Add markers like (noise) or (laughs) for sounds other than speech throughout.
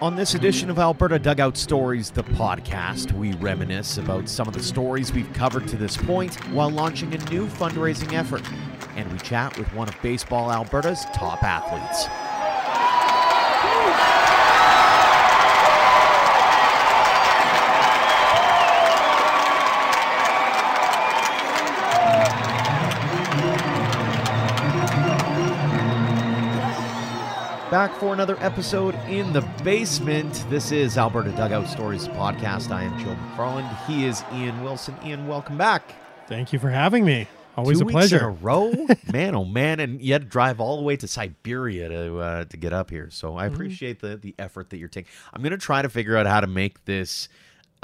On this edition of Alberta Dugout Stories, the podcast, we reminisce about some of the stories we've covered to this point while launching a new fundraising effort. And we chat with one of Baseball Alberta's top athletes. Back for another episode in the basement. This is Alberta Dugout Stories podcast. I am Joe McFarland. He is Ian Wilson. Ian, welcome back. Thank you for having me. Always Two a pleasure. in a row, (laughs) man. Oh man, and you had to drive all the way to Siberia to uh, to get up here. So Mm-hmm. I appreciate the the effort that you're taking. I'm gonna try to figure out how to make this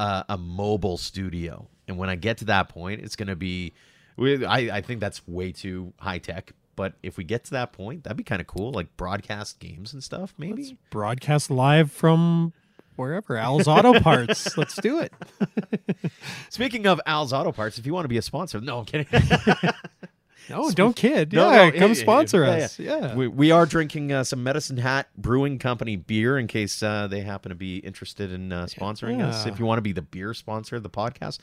uh, a mobile studio, and when I get to that point, it's gonna be. I I think that's way too high tech. But if we get to that point, that'd be kind of cool, like broadcast games and stuff, maybe. Broadcast live from wherever. Al's Auto (laughs) Parts. Let's do it. (laughs) Speaking of Al's Auto Parts, if you want to be a sponsor, no, I'm kidding. (laughs) No, don't kid. No, yeah, no, come yeah, sponsor yeah, us. Yeah. We, we are drinking uh, some Medicine Hat Brewing Company beer in case uh, they happen to be interested in uh, sponsoring us. If you want to be the beer sponsor of the podcast,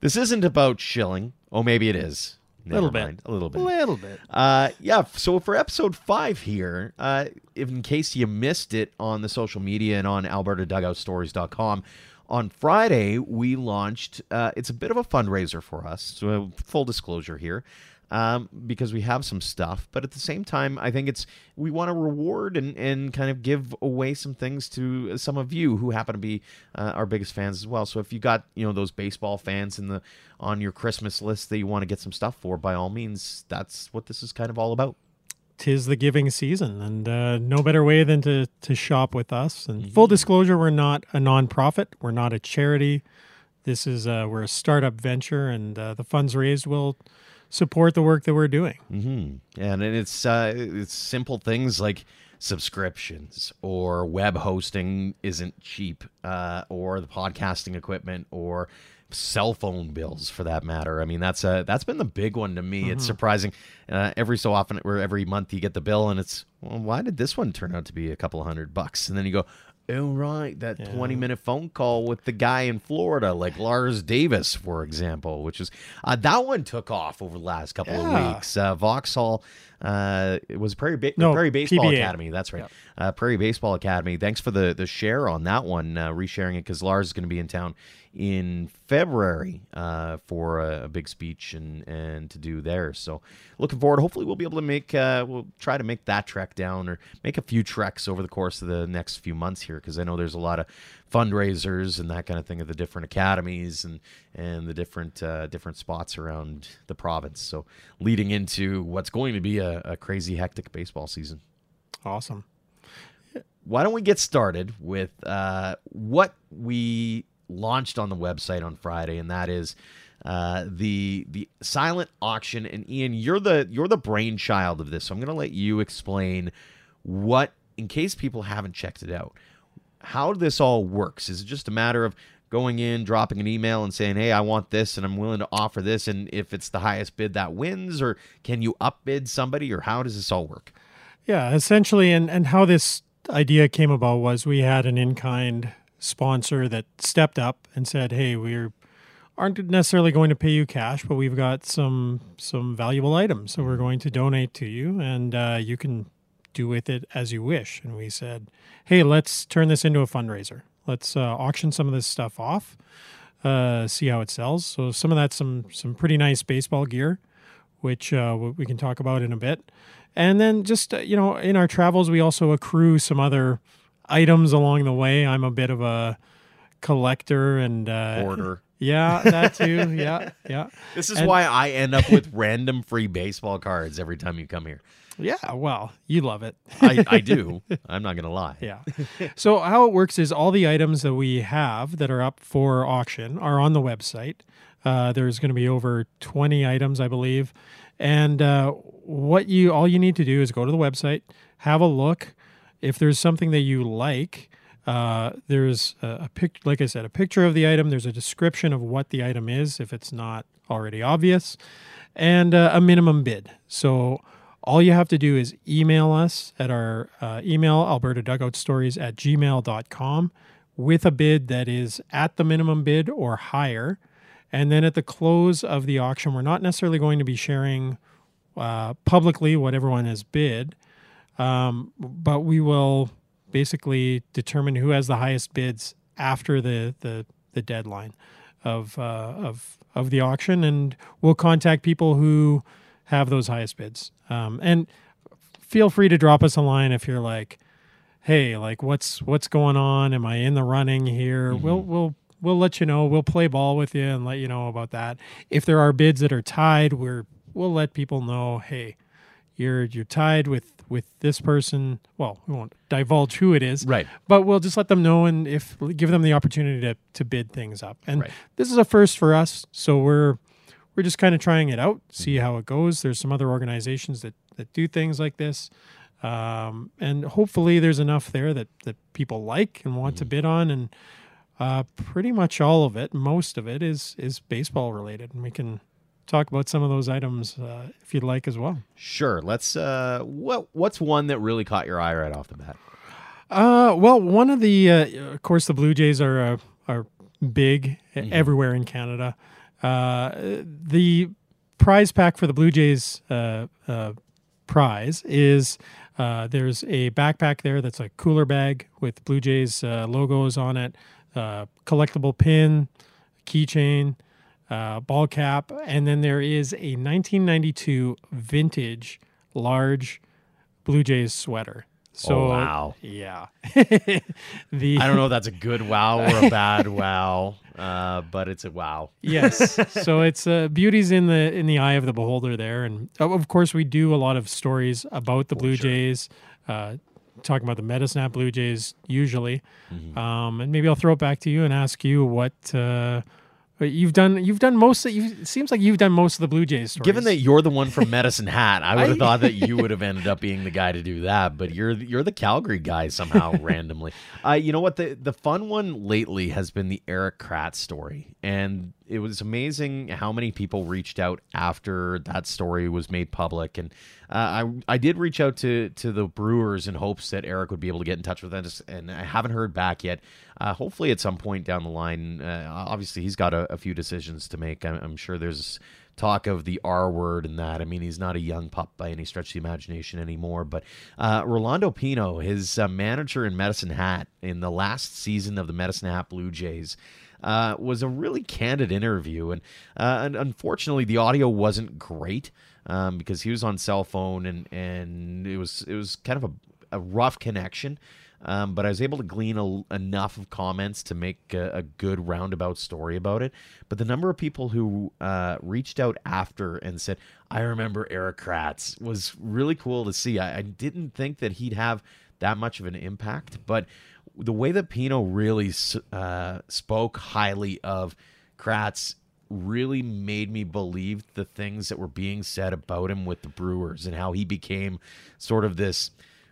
this isn't about shilling. Oh, maybe it is. Never Little bit. A little bit, a little bit. Uh, yeah. So for episode five here, uh, in case you missed it on the social media and on AlbertaDugoutStories.com, on Friday we launched. Uh, it's a bit of a fundraiser for us. So full disclosure here. Um, because we have some stuff, but at the same time, I think it's we want to reward and, and kind of give away some things to some of you who happen to be uh, our biggest fans as well. So if you got you know those baseball fans in the on your Christmas list that you want to get some stuff for, by all means, that's what this is kind of all about. Tis the giving season, and uh, no better way than to to shop with us. And Mm-hmm. full disclosure, we're not a nonprofit. We're not a charity. This is uh, we're a startup venture, and uh, the funds raised will support the work that we're doing. hmm And it's uh, it's simple things like subscriptions or web hosting isn't cheap, uh, or the podcasting equipment or cell phone bills for that matter. I mean, that's uh, that's been the big one to me. It's surprising. Uh, every so often, where every month you get the bill and it's, well, why did this one turn out to be a couple hundred bucks? And then you go. Oh right, that Yeah. twenty minute phone call with the guy in Florida, like Lars Davis, for example, which is uh, that one took off over the last couple of weeks. Uh, Vauxhall, uh, it was Prairie ba- No, Prairie Baseball PBA. Academy. That's right, uh, Prairie Baseball Academy. Thanks for the the share on that one, uh, resharing it because Lars is going to be in town in February uh, for a, a big speech and and to do there. So looking forward. Hopefully, we'll be able to make uh, we'll try to make that trek down or make a few treks over the course of the next few months here because I know there's a lot of fundraisers and that kind of thing at the different academies and and the different uh, different spots around the province. So leading into what's going to be a, a crazy hectic baseball season. Awesome. Why don't we get started with uh, what we launched on the website on Friday, and that is uh, the the silent auction. And Ian, you're the you're the brainchild of this, so I'm going to let you explain what, in case people haven't checked it out, how this all works. Is it just a matter of going in, dropping an email, and saying, "Hey, I want this, and I'm willing to offer this," and if it's the highest bid, that wins, or can you upbid somebody, or how does this all work? Yeah, essentially, and and how this idea came about was we had an in kind sponsor that stepped up and said, "Hey, we aren't necessarily going to pay you cash, but we've got some some valuable items, so we're going to donate to you, and uh, you can do with it as you wish." And we said, "Hey, let's turn this into a fundraiser. Let's uh, auction some of this stuff off, uh, see how it sells." So some of that's some some pretty nice baseball gear, which uh, we can talk about in a bit. And then just uh, you know, in our travels, we also accrue some other items along the way. I'm a bit of a collector and uh, Order. Yeah, that too. yeah, yeah, (laughs) This is And- why I end up with random free baseball cards every time you come here. yeah. Well, you love it. I, I do. (laughs) I'm not gonna lie. Yeah. so how it works is all the items that we have that are up for auction are on the website. Uh, there's going to be over 20 items, I believe, and uh, what you all you need to do is go to the website, have a look. If there's something that you like, uh, there's a, a pic, like I said, a picture of the item. There's a description of what the item is, if it's not already obvious, and uh, a minimum bid. So All you have to do is email us at our uh, email, Alberta at gmail.com, with a bid that is at the minimum bid or higher. And then at the close of the auction, we're not necessarily going to be sharing uh, publicly what everyone has bid, um, but we will basically determine who has the highest bids after the the, the deadline of uh, of of the auction, and we'll contact people who have those highest bids. Um, and feel free to drop us a line if you're like, "Hey, like what's what's going on? Am I in the running here?" Mm-hmm. We'll we'll we'll let you know. We'll play ball with you and let you know about that. If there are bids that are tied, we're we'll let people know, "Hey, you're you're tied with with this person." Well, we won't divulge who it is, Right. but we'll just let them know and if give them the opportunity to to bid things up. And Right. this is a first for us, so we're we're just kind of trying it out, see how it goes. There's some other organizations that that do things like this. Um, and hopefully there's enough there that, that people like and want to bid on and uh, pretty much all of it, most of it is is baseball related, and we can talk about some of those items uh, if you'd like as well. Sure. Let's. Uh, what What's one that really caught your eye right off the bat? Uh, well, one of the, uh, of course, the Blue Jays are uh, are big everywhere in Canada. Uh, the prize pack for the Blue Jays uh, uh, prize is uh, there's a backpack there that's a cooler bag with Blue Jays uh, logos on it, uh, collectible pin, keychain, uh, ball cap, and then there is a 1992 vintage large Blue Jays sweater. So Oh, wow. yeah, (laughs) (laughs) the I don't know if that's a good wow or a (laughs) bad wow, uh, but it's a wow. yes. So it's uh, beauty's in the in the eye of the beholder there, and of course we do a lot of stories about the Blue sure. Jays, uh, talking about the Medicine Blue Jays usually, Mm-hmm. um, and maybe I'll throw it back to you and ask you what. You've done, you've done most. Of, you it seems like you've done most of the Blue Jays stories. Given that you're the one from Medicine Hat, I would have thought that you (laughs) would have ended up being the guy to do that. But you're you're the Calgary guy somehow (laughs) randomly. Uh, you know what? The the fun one lately has been the Erik Kratz story, and it was amazing how many people reached out after that story was made public. And uh, I I did reach out to to the Brewers in hopes that Erik would be able to get in touch with us, and I haven't heard back yet. Uh, hopefully, at some point down the line, uh, obviously he's got a, a few decisions to make. I'm, I'm sure there's talk of the R word and that. I mean, he's not a young pup by any stretch of the imagination anymore. But uh, Rolando Pino, his uh, manager in Medicine Hat in the last season of the Medicine Hat Blue Jays, uh, was a really candid interview. And, uh, and unfortunately, the audio wasn't great um, because he was on cell phone and, and it was it was kind of a, a rough connection. Um, but I was able to glean a, enough of comments to make a, a good roundabout story about it. But the number of people who uh, reached out after and said, "I remember Erik Kratz," was really cool to see. I, I didn't think that he'd have that much of an impact, but the way that Pino really uh, spoke highly of Kratz really made me believe the things that were being said about him with the Brewers and how he became sort of this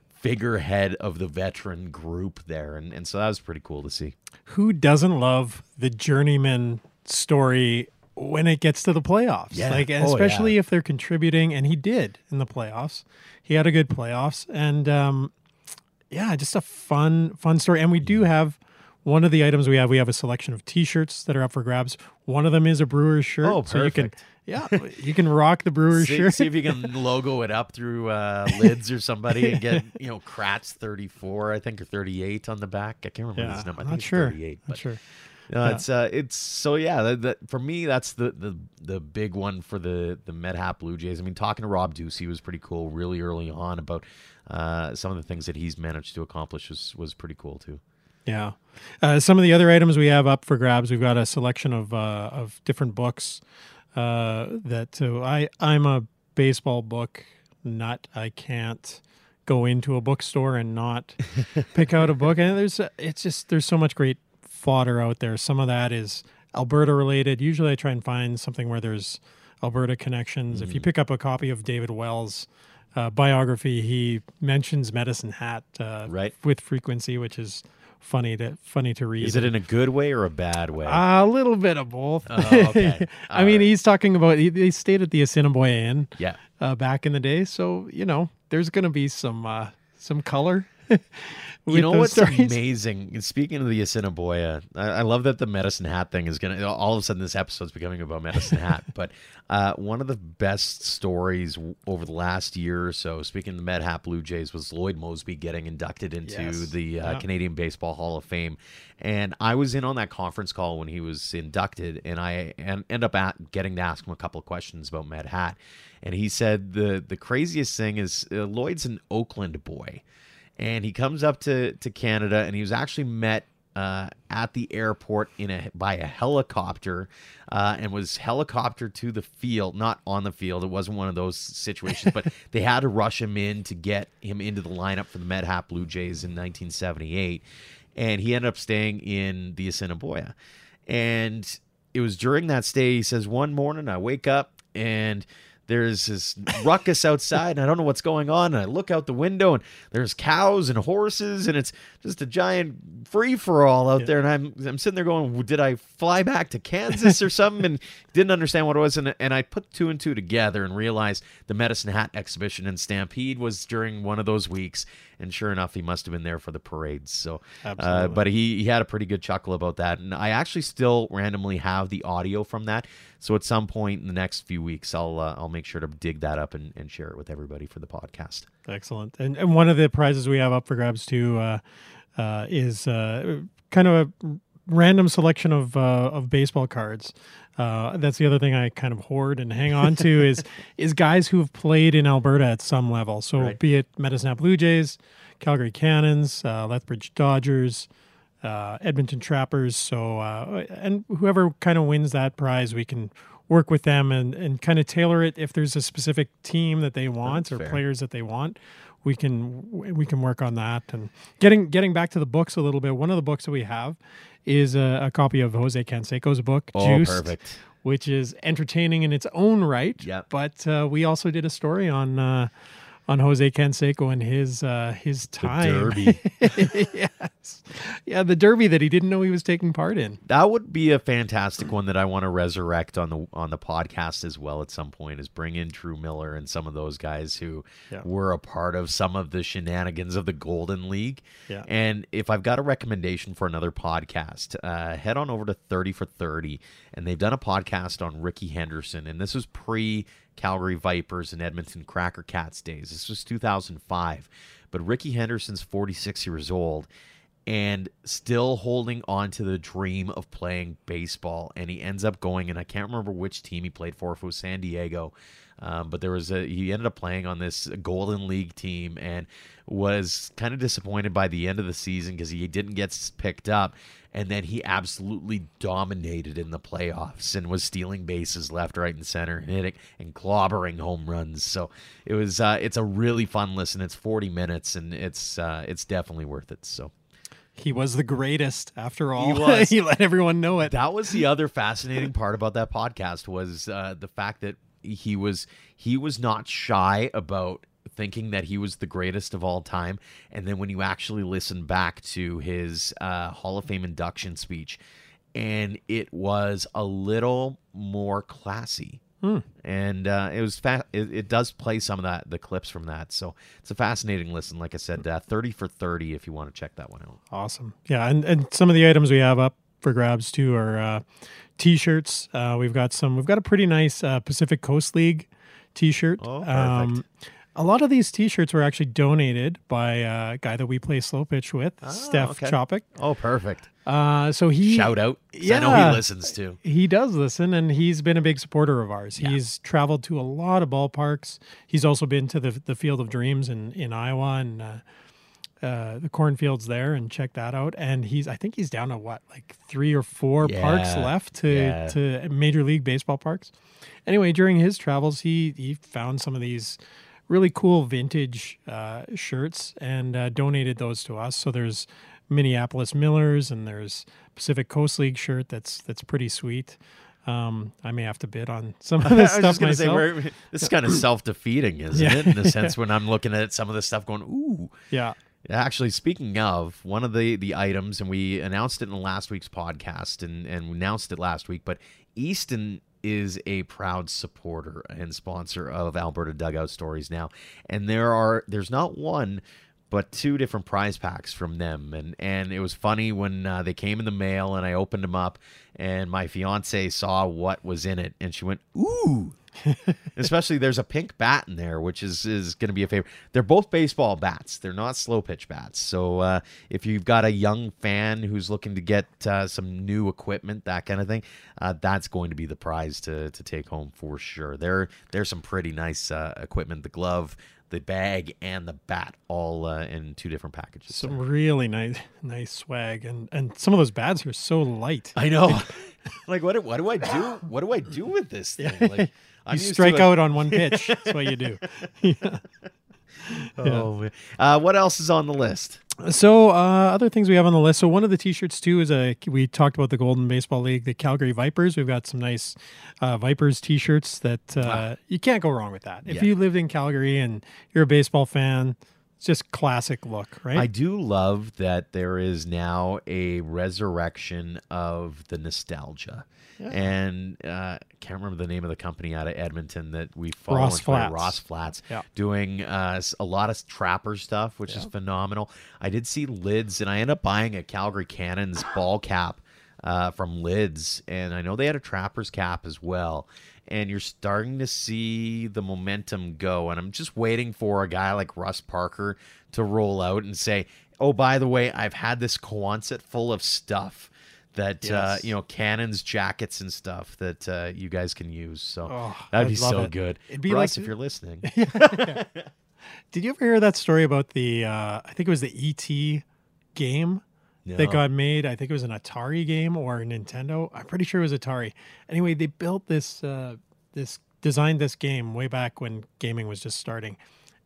figurehead of the veteran group there. And, and so that was pretty cool to see. who doesn't love the journeyman story when it gets to the playoffs? Yeah. Like, Oh, especially if they're contributing, and he did in the playoffs. He had a good playoffs, and um, yeah, just a fun, fun story. And we do have one of the items we have. We have a selection of T-shirts that are up for grabs. One of them is a Brewers shirt, Oh, so you can, (laughs) yeah, you can rock the Brewers See, shirt. see if you can (laughs) logo it up through uh, lids or somebody and get, (laughs) you know, Kratz 34, I think, or 38 on the back. I can't remember yeah, his number. I think not it's sure. 38. Not sure. No, Yeah. it's uh, it's so yeah. That, that, for me, that's the, the the big one for the the Med Hat Blue Jays. I mean, talking to Rob Ducey was pretty cool, really early on about uh, some of the things that he's managed to accomplish was was pretty cool too. Yeah. Uh, some of the other items we have up for grabs, we've got a selection of uh, of different books. Uh, that I I'm a baseball book nut. I can't go into a bookstore and not (laughs) pick out a book. And there's it's just there's so much great fodder out there. Some of that is Alberta related. Usually, I try and find something where there's Alberta connections. If you pick up a copy of David Wells. Uh, biography, he mentions Medicine Hat uh, Right. with frequency, which is funny to funny to read. Is it in a good way or a bad way? a little bit of both? Oh, okay. (laughs) I All mean, right. he's talking about he, they stayed at the Assiniboia Inn yeah. uh, back in the day, so you know there's going to be some uh, some color. (laughs) You know what's stories. (laughs) amazing? Speaking of the Assiniboia, I, I love that the Medicine Hat thing is gonna. All of a sudden, this episode's becoming about Medicine Hat. (laughs) But uh, one of the best stories over the last year or so, speaking of the Med Hat Blue Jays, was Lloyd Moseby getting inducted into Yes. the uh, Yeah. Canadian Baseball Hall of Fame. And I was in on that conference call when he was inducted, and I en- end up at getting to ask him a couple of questions about Med Hat. And he said the the craziest thing is uh, Lloyd's an Oakland boy and he comes up to to Canada, and he was actually met uh, at the airport in a by a helicopter, uh, and was helicoptered to the field, not on the field. It wasn't one of those situations, but (laughs) they had to rush him in to get him into the lineup for the Med Hat Blue Jays in 1978, and he ended up staying in the Assiniboia, and it was during that stay. He says one morning I wake up and there's this ruckus outside and I don't know what's going on. And I look out the window and there's cows and horses and it's just a giant free for all out Yeah. there. And I'm I'm sitting there going, did I fly back to Kansas or something? And didn't understand what it was. And, and I put two and two together and realized the Medicine Hat exhibition in Stampede was during one of those weeks. And sure enough, he must have been there for the parades. So, uh, but he, he had a pretty good chuckle about that. And I actually still randomly have the audio from that. So at some point in the next few weeks, I'll uh, I'll make sure to dig that up and, and share it with everybody for the podcast. Excellent. And and one of the prizes we have up for grabs too uh, uh, is uh, kind of a random selection of uh, of baseball cards. Uh, that's the other thing I kind of hoard and hang on to is (laughs) is guys who have played in Alberta at some level. So Right. be it Medicine Hat Blue Jays, Calgary Cannons, uh, Lethbridge Dodgers, uh, Edmonton Trappers. So uh, and whoever kind of wins that prize, we can work with them and, and kind of tailor it if there's a specific team that they want That's or fair. players that they want. We can we can work on that and getting getting back to the books a little bit. One of the books that we have is a, a copy of Jose Canseco's book, Juiced, Oh, perfect. which is entertaining in its own right. Yep. But uh, we also did a story on uh, on Jose Canseco and his uh, his time. Derby. (laughs) yes, yeah, the Derby that he didn't know he was taking part in. That would be a fantastic one that I want to resurrect on the on the podcast as well at some point. Is bring in Drew Miller and some of those guys who Yeah. were a part of some of the shenanigans of the Golden League. Yeah. And if I've got a recommendation for another podcast, uh, head on over to Thirty for Thirty, and they've done a podcast on Rickey Henderson, and this was pre Calgary Vipers and Edmonton Cracker Cats days. This was 2005, but Rickey Henderson's 46 years old and still holding on to the dream of playing baseball. And he ends up going, and I can't remember which team he played for, if it was San Diego. Um, but there was a he ended up playing on this Golden League team and was kind of disappointed by the end of the season because he didn't get picked up. And then he absolutely dominated in the playoffs and was stealing bases left, right, and center, and hitting and clobbering home runs. So it was uh, it's a really fun listen. It's forty minutes, and it's uh, it's definitely worth it. So He was the greatest after all. was. (laughs) he let everyone know it. that was the other fascinating (laughs) part about that podcast was uh, the fact that he was he was not shy about thinking that he was the greatest of all time and then when you actually listen back to his uh, hall of fame induction speech and it was a little more classy and uh, it was fa- it, it does play some of that the clips from that so it's a fascinating listen like i said uh, 30 for 30 if you want to check that one out Awesome. Yeah, and, and some of the items we have up for grabs too are uh, t-shirts. Uh, we've got some. We've got a pretty nice uh, Pacific Coast League t-shirt. Um, Oh, perfect. A lot of these t-shirts were actually donated by uh, a guy that we play slow pitch with, Steph okay. Chopik. oh perfect Uh, so he shout out 'cause i know Yeah. he listens too he does listen and he's been a big supporter of ours. He's traveled to a lot of ballparks. He's also been to the the Field of Dreams in, in Iowa and uh, uh, the cornfields there and checked that out. And he's I think he's down to what like three or four parks left to yeah. to major league baseball parks. Anyway, during his travels, he he found some of these really cool vintage uh, shirts and uh, donated those to us. So there's Minneapolis Millers and there's Pacific Coast League shirt that's that's pretty sweet. Um, I may have to bid on some of (laughs) I this was stuff gonna say, myself. this is kind of self-defeating, isn't Yeah. it? In the (laughs) sense when I'm looking at some of this stuff, going, "Ooh, yeah, Actually, speaking of one of the the items, and we announced it in last week's podcast, and and announced it last week, but Easton is a proud supporter and sponsor of Alberta Dugout Stories now, and there are there's not one but two different prize packs from them. And and it was funny when uh, they came in the mail and I opened them up and my fiance saw what was in it and she went ooh (laughs) especially there's a pink bat in there which is is going to be a favorite. They're both baseball bats. They're not slow pitch bats. So uh, if you've got a young fan who's looking to get uh, some new equipment that kind of thing uh, that's going to be the prize to to take home for sure. There there's some pretty nice uh, equipment. The glove the bag and the bat all uh, in two different packages. Some really nice, nice swag, and and some of those bats are so light. I know. like (laughs) what? What do I do? What do I do with this thing? (laughs) Like you strike out on one pitch. (laughs) That's what you do. yeah. (laughs) Oh, uh, what else is on the list? So, uh, other things we have on the list. So, one of the T-shirts too is a. We talked about the Golden Baseball League, the Calgary Vipers. We've got some nice uh, Vipers T-shirts that uh, ah. you can't go wrong with that. If yeah. you lived in Calgary and you're a baseball fan, it's just classic look, right? I do love that there is now a resurrection of the nostalgia. Yeah. And uh, I can't remember the name of the company out of Edmonton that we follow. Ross Flats. Ross Flats. Yeah. Doing uh, a lot of trapper stuff, which yeah. is phenomenal. I did see lids, and I ended up buying a Calgary Cannons ball cap uh, from Lids, and I know they had a trapper's cap as well. And you're starting to see the momentum go, and I'm just waiting for a guy like Russ Parker to roll out and say, "Oh, by the way, I've had this Quonset full of stuff." that uh, yes. uh, you know cannons, jackets, and stuff that uh, you guys can use. So oh, that'd be so it. good. It'd be Russ, like if you're listening. (laughs) Did you ever hear that story about the? Uh, I think it was the ET game no. that got made. I think it was an Atari game or a Nintendo. I'm pretty sure it was Atari. Anyway, they built this uh, this designed this game way back when gaming was just starting,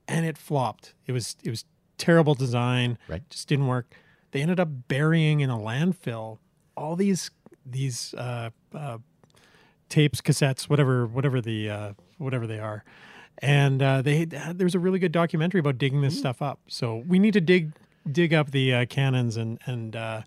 and it flopped. It was it was terrible design. Right, just didn't work. They ended up burying in a landfill all these these uh, uh, tapes, cassettes, whatever whatever the uh, whatever they are, and uh, they there's a really good documentary about digging this mm-hmm. stuff up. So we need to dig dig up the uh, cannons and and uh,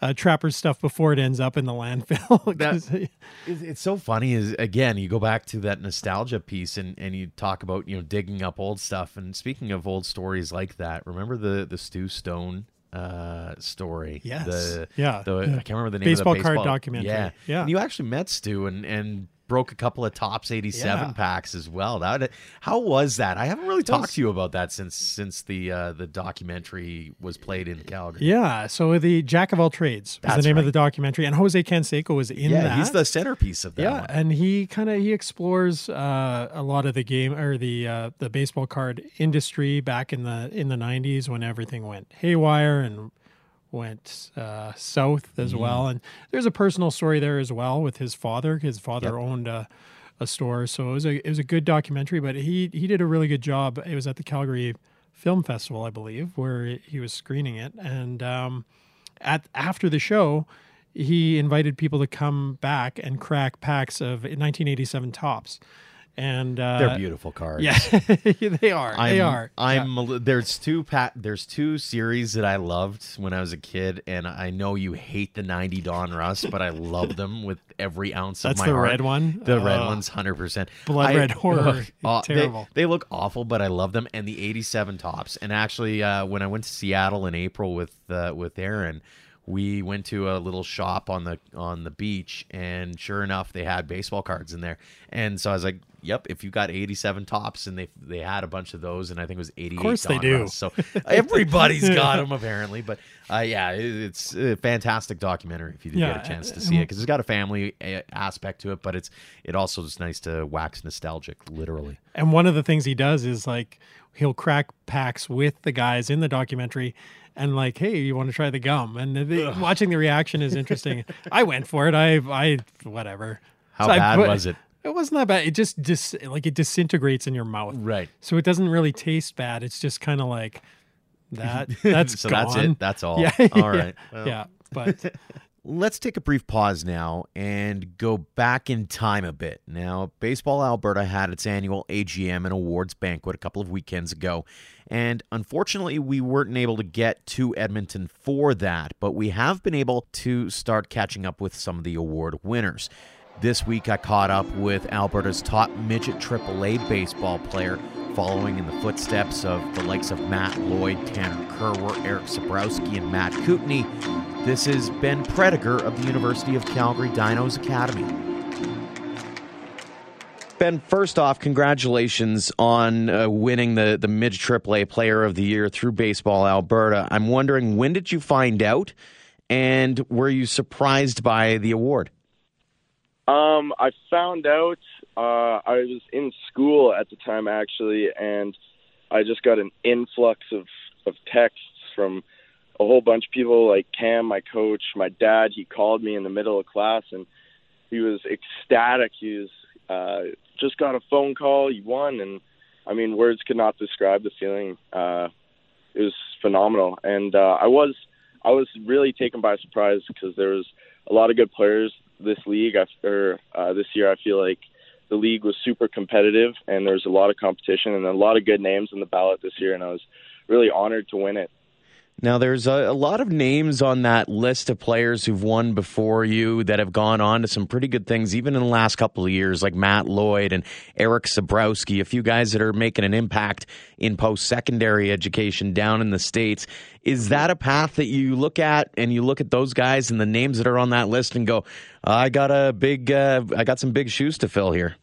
uh, Trapper's stuff before it ends up in the landfill. (laughs) that, it's so funny. Is again, you go back to that nostalgia piece, and, and you talk about you know digging up old stuff. And speaking of old stories like that, remember the the Stu Stone uh, story. Yes. The, yeah. The, I can't remember the name baseball of the baseball card documentary. Yeah. Yeah. And you actually met Stu and, and broke a couple of Topps 87 yeah. packs as well. That how was that? I haven't really talked was, to you about that since since the uh, the documentary was played in Calgary. Yeah, so the Jack of all trades was the name right. of the documentary and Jose Canseco was in yeah, that. he's the centerpiece of that. Yeah, one. and he kind of he explores uh, a lot of the game or the uh, the baseball card industry back in the in the 90s when everything went haywire and went uh, south as mm well. And there's a personal story there as well with his father. His father yep. owned a, a, store, so it was a it was a good documentary. But he he did a really good job. It was at the Calgary Film Festival, I believe, where he was screening it. And um, at after the show, he invited people to come back and crack packs of 1987 Topps and uh, they're beautiful cards. Yeah, (laughs) they are. I'm, they are. I'm. Yeah. There's two pat. There's two series that I loved when I was a kid, and I know you hate the '90 Donruss, but I love them (laughs) with every ounce That's of my the heart. red one. The uh, red one's hundred percent. Blood I, red horror. Uh, (laughs) Terrible. They, they, look awful, but I love them. And the '87 Topps. And actually, uh, when I went to Seattle in April with uh, with Aaron we went to a little shop on the on the beach and sure enough they had baseball cards in there. And so i was like yep if you got 87 Topps and they they had a bunch of those and i think it was 88 of course they do. So (laughs) everybody's (laughs) got them apparently. But uh, yeah it, it's a fantastic documentary if you yeah, get a chance to see it because it's got a family aspect to it but it's it also is nice to wax nostalgic literally. And one of the things he does is like he'll crack packs with the guys in the documentary and like, hey, you want to try the gum? And the, watching the reaction is interesting. (laughs) I went for it. I, I, whatever. How so bad was it? It wasn't that bad. It just dis like it disintegrates in your mouth. Right. So it doesn't really taste bad. It's just kind of like (laughs) that. That's so gone. that's it. That's all. (laughs) Yeah. All right. Well. Yeah. But Let's take a brief pause now and go back in time a bit. Now, Baseball Alberta had its annual AGM and awards banquet a couple of weekends ago, and unfortunately, we weren't able to get to Edmonton for that, but we have been able to start catching up with some of the award winners. This week, I caught up with Alberta's top midget AAA baseball player, following in the footsteps of the likes of Matt Lloyd, Tanner Kerwer, Eric Sabrowski, and Matt Kootenay. This is Ben Prediger of the University of Calgary Dinos Academy. Ben, first off, congratulations on uh, winning the, the Midge AAA Player of the Year through Baseball Alberta. I'm wondering, when did you find out, and were you surprised by the award? Um, I found out uh, I was in school at the time actually, and I just got an influx of of texts from a whole bunch of people, like Cam, my coach, my dad. He called me in the middle of class, and he was ecstatic. He was uh, just got a phone call. You won, and I mean, words could not describe the feeling. Uh, it was phenomenal, and uh, I was I was really taken by surprise because there was a lot of good players this league after uh, this year. I feel like the league was super competitive and there was a lot of competition and a lot of good names in the ballot this year, and I was really honored to win it. Now, there's a, a, lot of names on that list of players who've won before you that have gone on to some pretty good things, even in the last couple of years, like Matt Lloyd and Eric Sabrowski, a few guys that are making an impact in post secondary education down in the States. Is that a path that you look at and you look at those guys and the names that are on that list and go, I got a big, uh, I got some big shoes to fill here?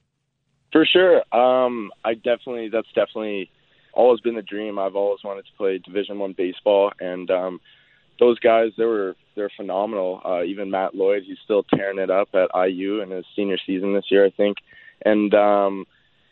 For sure. Um, I definitely, that's definitely always been the dream. I've always wanted to play Division One baseball, and um, those guys they were they're phenomenal. Uh, even Matt Lloyd, he's still tearing it up at IU in his senior season this year, I think. And um,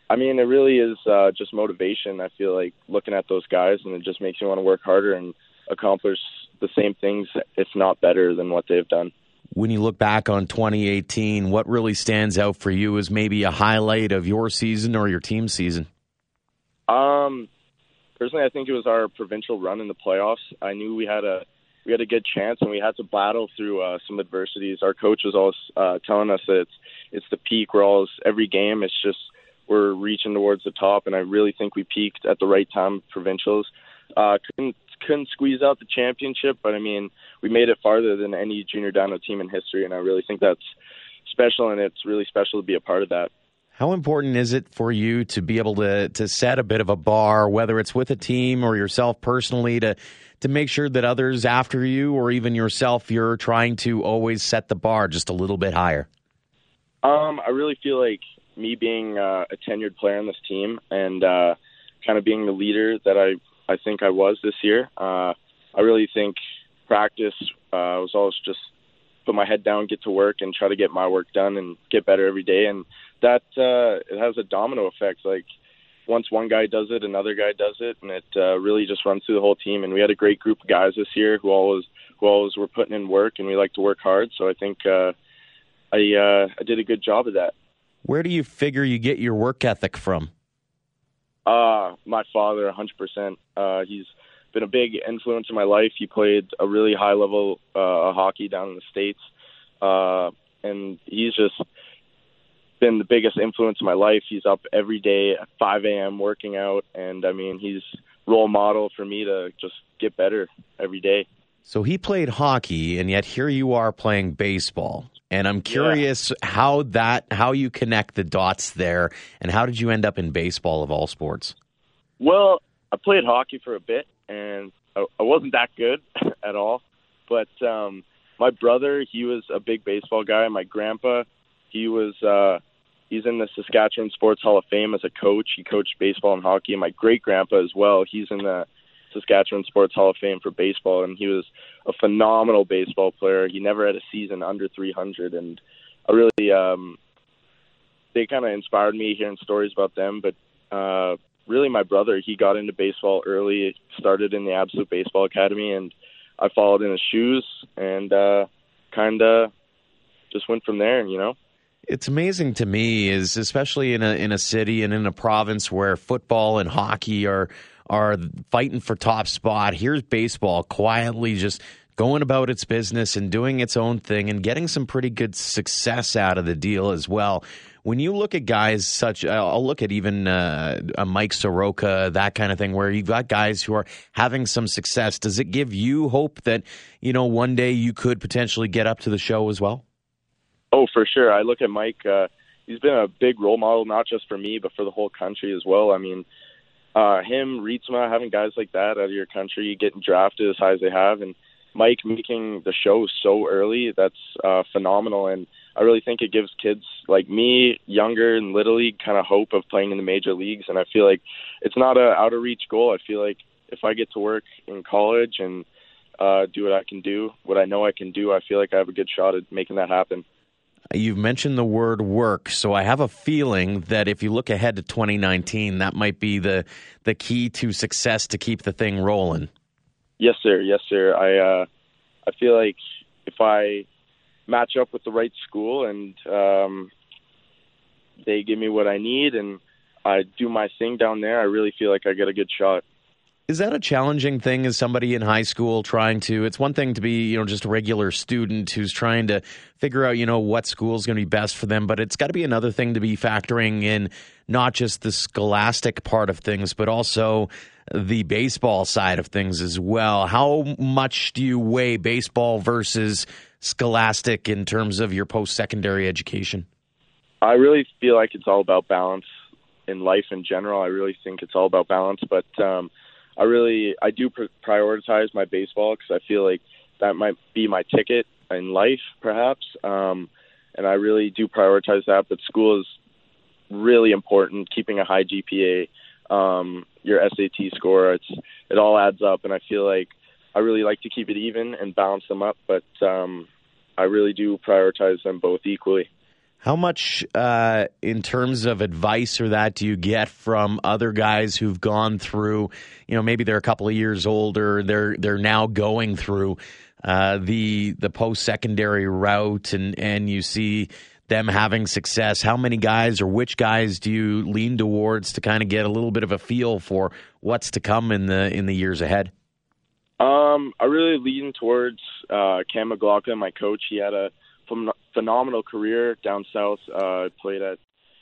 I mean, it really is uh, just motivation. I feel like looking at those guys, and it just makes you want to work harder and accomplish the same things, if not better, than what they've done. When you look back on 2018, what really stands out for you as maybe a highlight of your season or your team's season? Um, personally, I think it was our provincial run in the playoffs. I knew we had a we had a good chance, and we had to battle through uh, some adversities. Our coach was always uh, telling us that it's it's the peak. We're always every game. It's just we're reaching towards the top, and I really think we peaked at the right time. Provincials uh, couldn't couldn't squeeze out the championship, but I mean we made it farther than any junior dino team in history, and I really think that's special, and it's really special to be a part of that. How important is it for you to be able to to set a bit of a bar, whether it's with a team or yourself personally, to to make sure that others after you or even yourself, you're trying to always set the bar just a little bit higher? Um, I really feel like me being uh, a tenured player on this team and uh, kind of being the leader that I I think I was this year. Uh, I really think practice uh, was always just put my head down, get to work, and try to get my work done and get better every day. And that uh, it has a domino effect. Like once one guy does it, another guy does it, and it uh, really just runs through the whole team. And we had a great group of guys this year who always who always were putting in work, and we like to work hard. So I think uh, I uh, I did a good job of that. Where do you figure you get your work ethic from? Uh, my father, 100%. Uh, he's been a big influence in my life. He played a really high level uh, hockey down in the states, uh, and he's just been the biggest influence in my life. He's up every day at 5 a.m. working out, and I mean, he's role model for me to just get better every day. So he played hockey, and yet here you are playing baseball. And I'm curious yeah. how that how you connect the dots there, and how did you end up in baseball of all sports? Well, I played hockey for a bit, and I, I wasn't that good (laughs) at all. But um, my brother, he was a big baseball guy. My grandpa, he was uh, he's in the Saskatchewan Sports Hall of Fame as a coach. He coached baseball and hockey. And my great grandpa as well. He's in the Saskatchewan Sports Hall of Fame for baseball, and he was a phenomenal baseball player. He never had a season under 300, and I really um, they kind of inspired me hearing stories about them. But uh, really my brother. He got into baseball early, started in the Absolute Baseball Academy, and I followed in his shoes and uh, kind of just went from there. You know. It's amazing to me, is especially in a in a city and in a province where football and hockey are are fighting for top spot. Here's baseball quietly just going about its business and doing its own thing and getting some pretty good success out of the deal as well. When you look at guys such, I'll look at even uh, a Mike Soroka, that kind of thing, where you've got guys who are having some success. Does it give you hope that you know one day you could potentially get up to the show as well? Oh, for sure. I look at Mike. Uh, he's been a big role model, not just for me, but for the whole country as well. I mean, uh, him, Rietsma, having guys like that out of your country getting drafted as high as they have, and Mike making the show so early, that's uh, phenomenal. And I really think it gives kids like me, younger and little league, kind of hope of playing in the major leagues. And I feel like it's not a out of reach goal. I feel like if I get to work in college and uh, do what I can do, what I know I can do, I feel like I have a good shot at making that happen. You've mentioned the word work, so I have a feeling that if you look ahead to 2019, that might be the the key to success to keep the thing rolling. Yes, sir. Yes, sir. I uh, I feel like if I match up with the right school and um, they give me what I need and I do my thing down there, I really feel like I get a good shot. Is that a challenging thing as somebody in high school trying to? It's one thing to be, you know, just a regular student who's trying to figure out, you know, what school is going to be best for them, but it's got to be another thing to be factoring in not just the scholastic part of things, but also the baseball side of things as well. How much do you weigh baseball versus scholastic in terms of your post secondary education? I really feel like it's all about balance in life in general. I really think it's all about balance, but um, I really I do pr- prioritize my baseball because I feel like that might be my ticket in life, perhaps. Um, and I really do prioritize that. But school is really important. Keeping a high GPA, um, your SAT score, it's it all adds up. And I feel like I really like to keep it even and balance them up. But um, I really do prioritize them both equally. How much, uh, in terms of advice or that, do you get from other guys who've gone through? You know, maybe they're a couple of years older. They're they're now going through uh, the the post secondary route, and and you see them having success. How many guys or which guys do you lean towards to kind of get a little bit of a feel for what's to come in the in the years ahead? Um, I really lean towards uh, Cam McLaughlin, my coach. He had a ph- phenomenal career down south. Uh, played at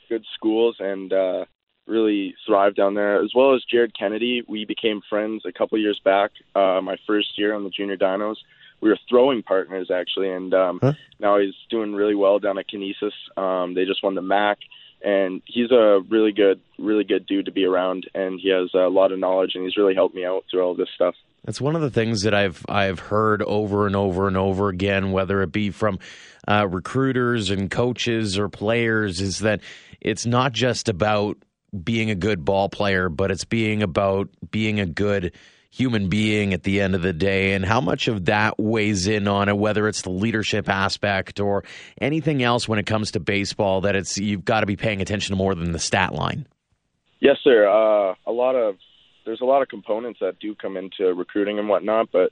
good schools and uh, really thrived down there, as well as Jared Kennedy. We became friends a couple years back. Uh, my first year on the Junior Dinos, we were throwing partners actually, and um, huh? now he's doing really well down at Kinesis. Um, they just won the MAC, and he's a really good, really good dude to be around, and he has a lot of knowledge, and he's really helped me out through all this stuff. That's one of the things that I've I've heard over and over and over again, whether it be from uh, recruiters and coaches or players, is that it's not just about being a good ball player, but it's being about being a good human being at the end of the day, and how much of that weighs in on it, whether it's the leadership aspect or anything else when it comes to baseball. That it's you've got to be paying attention to more than the stat line. Yes, sir. Uh, a lot of there's a lot of components that do come into recruiting and whatnot, but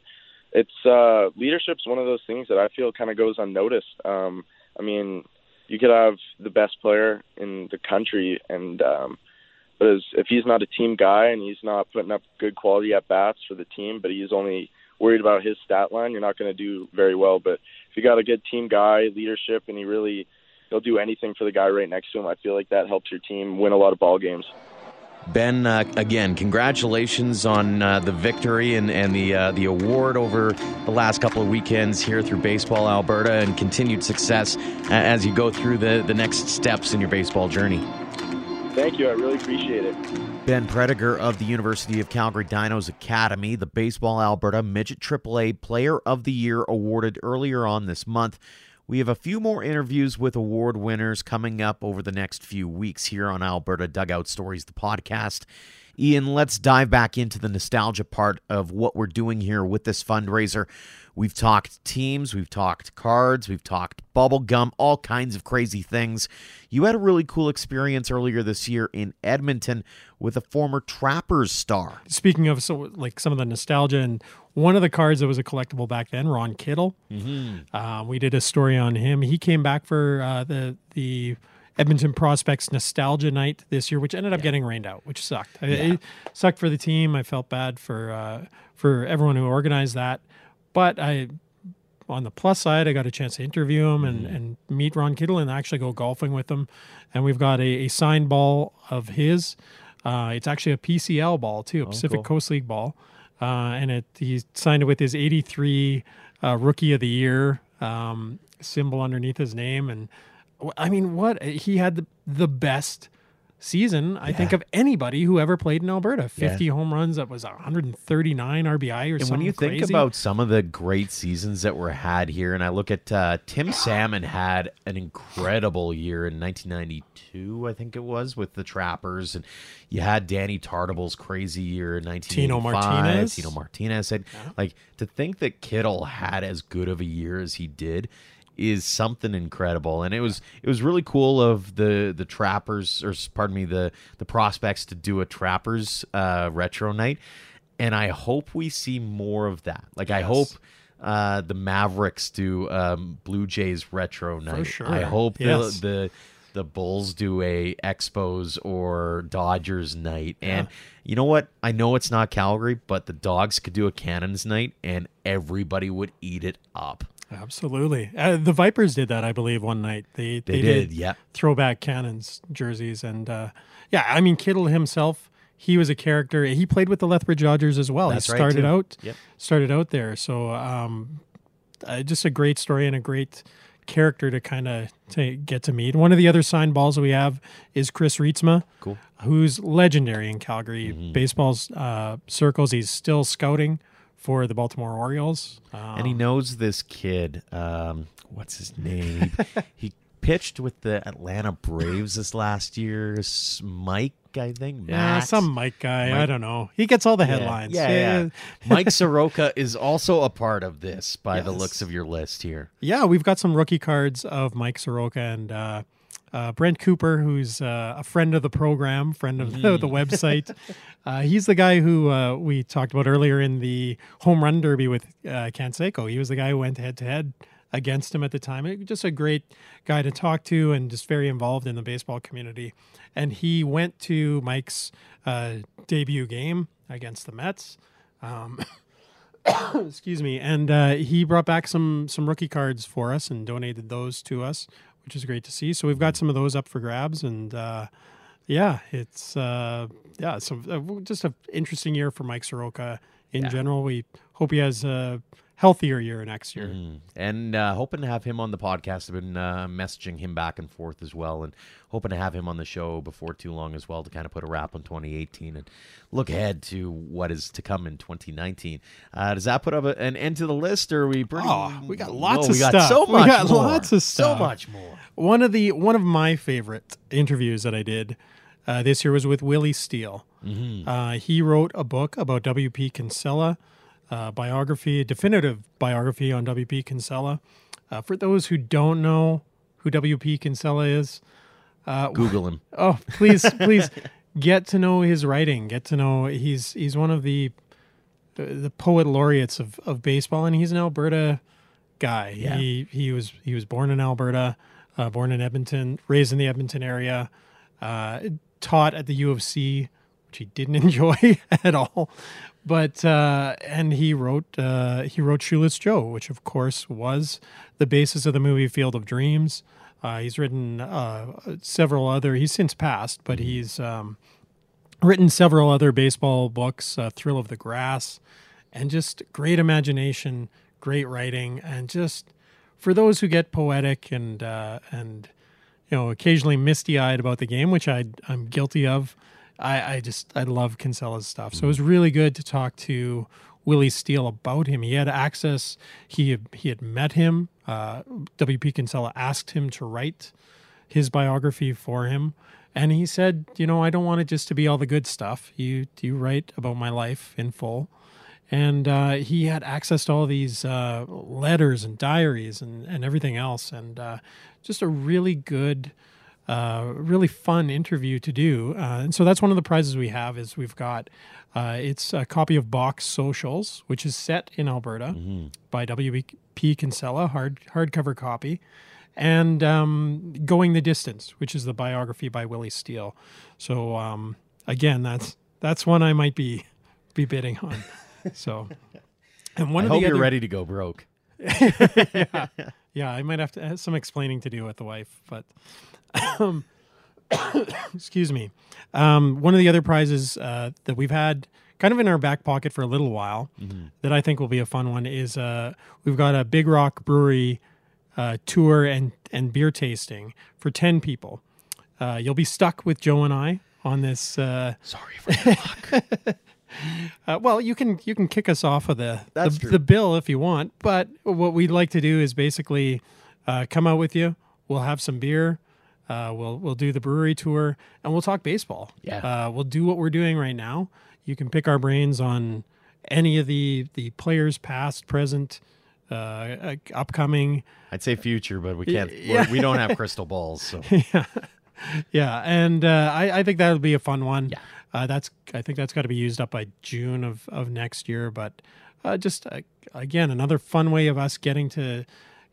it's uh, leadership's one of those things that I feel kind of goes unnoticed. Um, I mean, you could have the best player in the country, and um, but as, if he's not a team guy and he's not putting up good quality at bats for the team, but he's only worried about his stat line, you're not going to do very well. But if you got a good team guy, leadership, and he really he'll do anything for the guy right next to him, I feel like that helps your team win a lot of ball games. Ben, uh, again, congratulations on uh, the victory and, and the uh, the award over the last couple of weekends here through Baseball Alberta, and continued success as you go through the, the next steps in your baseball journey. Thank you. I really appreciate it. Ben Prediger of the University of Calgary Dinos Academy, the Baseball Alberta Midget AAA Player of the Year awarded earlier on this month. We have a few more interviews with award winners coming up over the next few weeks here on Alberta Dugout Stories, the podcast. Ian, let's dive back into the nostalgia part of what we're doing here with this fundraiser. We've talked teams, we've talked cards, we've talked bubble gum, all kinds of crazy things. You had a really cool experience earlier this year in Edmonton with a former Trappers star. Speaking of so like some of the nostalgia and one of the cards that was a collectible back then, Ron Kittle. Mm-hmm. Uh, we did a story on him. He came back for uh, the the Edmonton Prospects Nostalgia Night this year, which ended up yeah. getting rained out, which sucked. Yeah. It, it, sucked for the team. I felt bad for uh, for everyone who organized that. but I, on the plus side, I got a chance to interview him and, and meet Ron Kittle and actually go golfing with him. And we've got a, a signed ball of his. Uh, it's actually a PCL ball too, a Pacific cool. Coast League ball, uh, and it he signed it with his '83 uh, Rookie of the Year um, symbol underneath his name. And I mean, what he had the, the best season I think of anybody who ever played in Alberta. 50 home runs, that was 139 RBI or And something. when you think crazy. about some of the great seasons that were had here, and I look at uh, Tim Salmon had an incredible year in 1992, I think it was, with the Trappers, and you had Danny Tartabull's crazy year in 1985. Martinez. Tino Martinez. And, Like to think that Kittle had as good of a year as he did is something incredible and it was it was really cool of the the trappers or pardon me the the prospects to do a trappers uh retro night and I hope we see more of that. Like I hope uh, the Mavericks do um, Blue Jays retro night. sure. I hope Yes. the, the the Bulls do a Expos or Dodgers night. And you know what? I know it's not Calgary, but the Dawgs could do a Cannons night, and everybody would eat it up. Absolutely. Uh, the Vipers did that, I believe, one night. They They, did, yeah. throwback cannons jerseys, and uh, yeah, I mean Kittle himself. He was a character. He played with the Lethbridge Dodgers as well. That's he right, started too. out, Yep. started out there. So um, uh, just a great story and a great character to kind of to get to meet. One of the other signed balls that we have is Chris Reitsma, Cool. who's legendary in Calgary Mm-hmm. baseball's uh, circles. He's still scouting for the Baltimore Orioles. Um, and he knows this kid. Um, what's his name? (laughs) he pitched with the Atlanta Braves this last year. Mike, I think. yeah, some Mike guy. I don't know. He gets all the Yeah, headlines. Yeah, yeah. Mike (laughs) Soroka is also a part of this by the looks of your list here. Yeah, we've got some rookie cards of Mike Soroka and uh, uh, Brent Cooper, who's uh, a friend of the program, friend of the, the website. (laughs) Uh, he's the guy who uh, we talked about earlier in the home run derby with uh, Canseco. He was the guy who went head to head against him at the time. It- Just a great guy to talk to and just very involved in the baseball community. And he went to Mike's uh, debut game against the Mets. Um, (coughs) excuse me and uh, he brought back some some rookie cards for us and donated those to us which is great to see so we've got some of those up for grabs and uh, yeah it's uh, yeah some uh, just an interesting year for mike soroka in Yeah. general we hope he has a healthier year next year And uh, hoping to have him on the podcast. I've been uh, messaging him back and forth as well, and hoping to have him on the show before too long as well to kind of put a wrap on 2018 and look ahead to what is to come in 2019. Uh, does that put up a, an end to the list, or are we pretty? Oh, we got lots Whoa, of we got stuff. So We much got more. lots of So much more. one of the one of my favorite interviews that I did uh, this year was with Willie Steele. Uh, he wrote a book about W.P. Kinsella, uh, biography, a definitive biography on W.P. Kinsella. Uh, for those who don't know who W.P. Kinsella is, (laughs) Google him. oh please (laughs) please get to know his writing. Get to know he's he's one of the the poet laureates of, of baseball, and he's an Alberta guy. Yeah. He he was he was born in Alberta, uh, born in Edmonton, raised in the Edmonton area, uh, taught at the U of C, which he didn't (laughs) enjoy at all. But uh, and he wrote uh, he wrote Shoeless Joe, which of course was the basis of the movie Field of Dreams. Uh, he's written uh, several other. He's since passed, but he's um, written several other baseball books, uh, Thrill of the Grass, and just great imagination, great writing, and just for those who get poetic and uh, and you know occasionally misty eyed about the game, which I I'm guilty of. I, I just I love Kinsella's stuff. So it was really good to talk to Willie Steele about him. He had access. He he had met him. Uh, W.P. Kinsella asked him to write his biography for him. And he said, you know, I don't want it just to be all the good stuff. You you write about my life in full. And uh, he had access to all these uh, letters and diaries and, and everything else. And uh, just a really good, uh, really fun interview to do. Uh, and so that's one of the prizes we have is we've got, uh, it's a copy of Box Socials, which is set in Alberta by W.P. Kinsella, hard hardcover copy and um, Going the Distance, which is the biography by Willie Steele. So um, again, that's that's one I might be be bidding on. (laughs) So And one I of hope the you're other, ready to go broke. (laughs) yeah, yeah, I might have to have some explaining to do with the wife, but um, (coughs) excuse me. Um, one of the other prizes uh, that we've had kind of in our back pocket for a little while that I think will be a fun one is uh, we've got a Big Rock Brewery uh, tour and and beer tasting for ten people. Uh, you'll be stuck with Joe and I on this. Uh, Sorry for your luck. (laughs) uh, well, you can you can kick us off of the the, the bill if you want, but what we'd like to do is basically uh, come out with you. We'll have some beer. Uh, we'll we'll do the brewery tour and we'll talk baseball. Yeah. uh, we'll do what we're doing right now. You can pick our brains on any of the the players, past, present, uh, uh, upcoming. I'd say future, but we can't. yeah. we're- don't have (laughs) crystal balls, so (laughs) Yeah, yeah, and uh, I, I think that'll be a fun one. Yeah. Uh, that's I think that's got to be used up by June of, of next year. But uh, just uh, again, another fun way of us getting to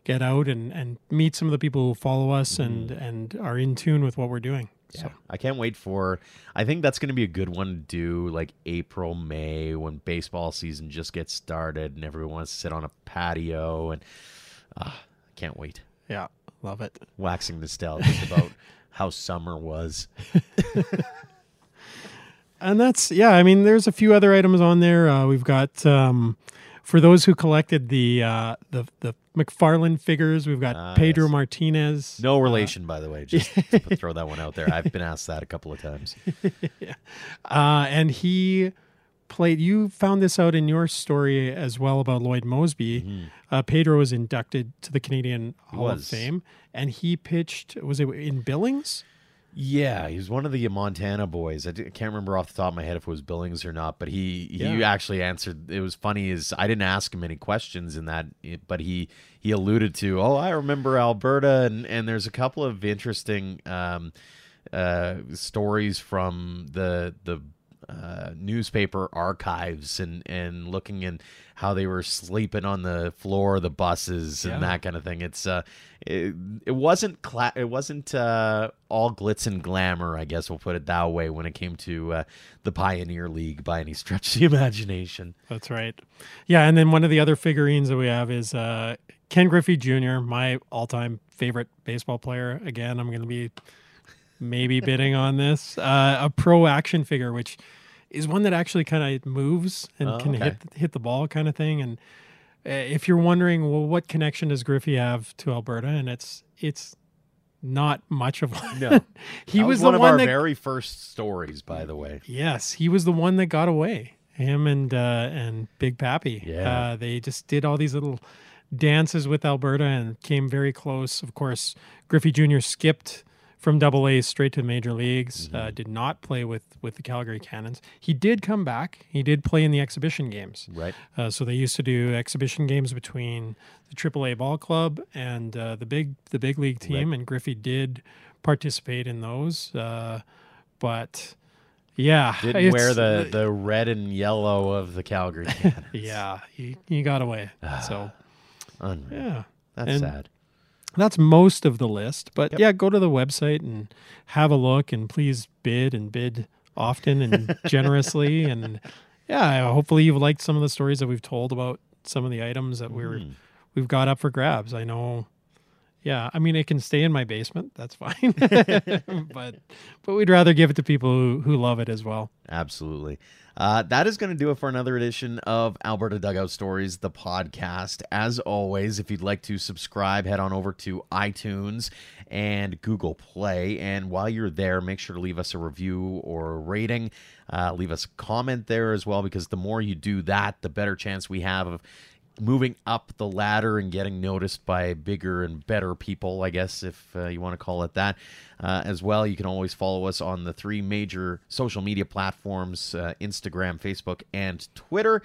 get out and, and meet some of the people who follow us and and are in tune with what we're doing. yeah. So I can't wait for. I think that's going to be a good one to do, like April, May, when baseball season just gets started and everyone wants to sit on a patio and. Uh, I can't wait. yeah, love it. Waxing nostalgic about (laughs) how summer was. (laughs) And that's yeah. I mean, there's a few other items on there. Uh, we've got um, for those who collected the uh, the the McFarlane figures. We've got Ah, Pedro yes. Martinez. No relation, by the way. Just (laughs) to throw that one out there. I've been asked that a couple of times. (laughs) Uh, and he played. You found this out in your story as well about Lloyd Moseby. Uh, Pedro was inducted to the Canadian Hall of. Fame, and he pitched. Was it in Billings? Yeah, he was one of the Montana boys. I, can't remember off the top of my head if it was Billings or not, but he he Yeah. actually answered. It was funny is I didn't ask him any questions in that, but he he alluded to, oh, I remember Alberta, and and there's a couple of interesting um, uh, stories from the the uh, newspaper archives and and looking in how they were sleeping on the floor of the buses and Yeah. that kind of thing. It's uh, it, it wasn't cla- it wasn't uh, all glitz and glamour, I guess we'll put it that way, when it came to uh, the Pioneer League by any stretch of the (laughs) imagination. That's right. Yeah, and then one of the other figurines that we have is uh, Ken Griffey Jr., my all-time favorite baseball player. Again, I'm going to be maybe bidding on this. Uh, a pro action figure, which is one that actually kind of moves and Oh, can okay. hit hit the ball, kind of thing. And uh, if you're wondering, well, what connection does Griffey have to Alberta? And it's it's not much of one. No. (laughs) he That was, one the of one our that very first stories, by the way. Yes, he was the one that got away. Him and uh, and Big Papi. Yeah. uh, they just did all these little dances with Alberta and came very close. Of course, Griffey Jr. skipped from Double A straight to major leagues. Uh, did not play with with the Calgary Cannons. He did come back. He did play in the exhibition games. Right. Uh, so they used to do exhibition games between the AAA ball club and uh, the big the big league team, and Griffey did participate in those. Uh, but yeah, (laughs) Didn't wear the, the red and yellow of the Calgary (laughs) Cannons. yeah he, he got away. (sighs) so Unreal. yeah, That's And- sad. That's most of the list. But Yep. yeah, go to the website and have a look, and please bid and bid often and (laughs) generously. And yeah, hopefully you've liked some of the stories that we've told about some of the items that we're Mm. we've got up for grabs. I know. Yeah, I mean it can stay in my basement. That's fine. (laughs) (laughs) but but we'd rather give it to people who, who love it as well. Absolutely. Uh, that is going to do it for another edition of Alberta Dugout Stories, the podcast. As always, if you'd like to subscribe, head on over to iTunes and Google Play. And while you're there, make sure to leave us a review or a rating. Uh, leave us a comment there as well, because the more you do that, the better chance we have of moving up the ladder and getting noticed by bigger and better people, I guess, if uh, you want to call it that. Uh, as well, you can always follow us on the three major social media platforms uh, Instagram, Facebook, and Twitter.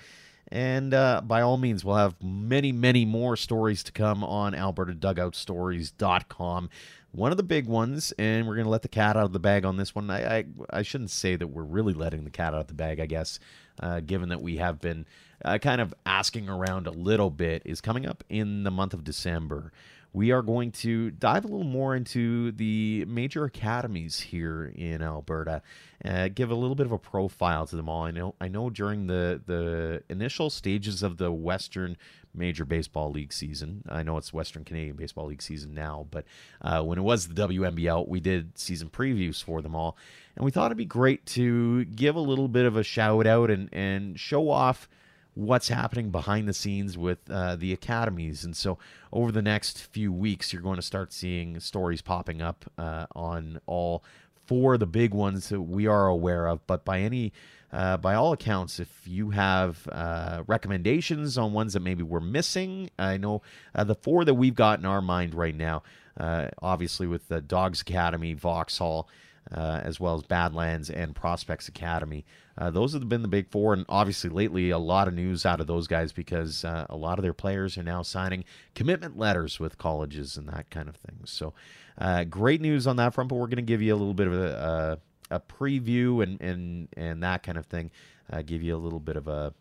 And uh, by all means, we'll have many, many more stories to come on AlbertaDugoutStories.com. One of the big ones, and we're going to let the cat out of the bag on this one. I, I, I shouldn't say that we're really letting the cat out of the bag, I guess, uh, given that we have been uh, kind of asking around a little bit, is coming up in the month of December. we are going to dive a little more into the major academies here in Alberta, uh, give a little bit of a profile to them all. I know, I know during the the initial stages of the Western Major Baseball League season, I know it's Western Canadian Baseball League season now, but uh, when it was the WMBL, we did season previews for them all, and we thought it'd be great to give a little bit of a shout out and and show off what's happening behind the scenes with uh, the academies. And so, over the next few weeks, you're going to start seeing stories popping up uh, on all four of the big ones that we are aware of. But by any uh, by all accounts, if you have uh, recommendations on ones that maybe we're missing, I know uh, the four that we've got in our mind right now, uh, obviously with the Dawgs Academy, Vauxhall, uh, as well as Badlands and Prospects Academy. Uh, those have been the big four, and obviously lately a lot of news out of those guys because uh, a lot of their players are now signing commitment letters with colleges and that kind of thing. So, uh, great news on that front. But we're going to give you a little bit of a, a, a preview and and and that kind of thing. Uh, give you a little bit of a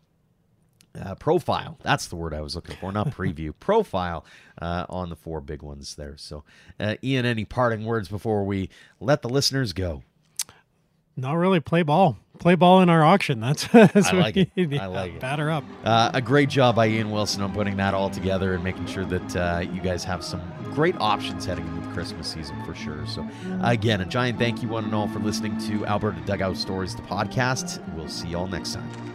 uh, profile. That's the word I was looking for, not preview. (laughs) profile uh, on the four big ones there. So, uh, Ian, any parting words before we let the listeners go? Not really. Play ball. Play ball in our auction. That's, (laughs) that's I like it. I like it. Batter up. Uh, a great job by Ian Wilson on putting that all together and making sure that uh, you guys have some great options heading into the Christmas season for sure. So, again, a giant thank you, one and all, for listening to Alberta Dugout Stories, the podcast. We'll see you all next time.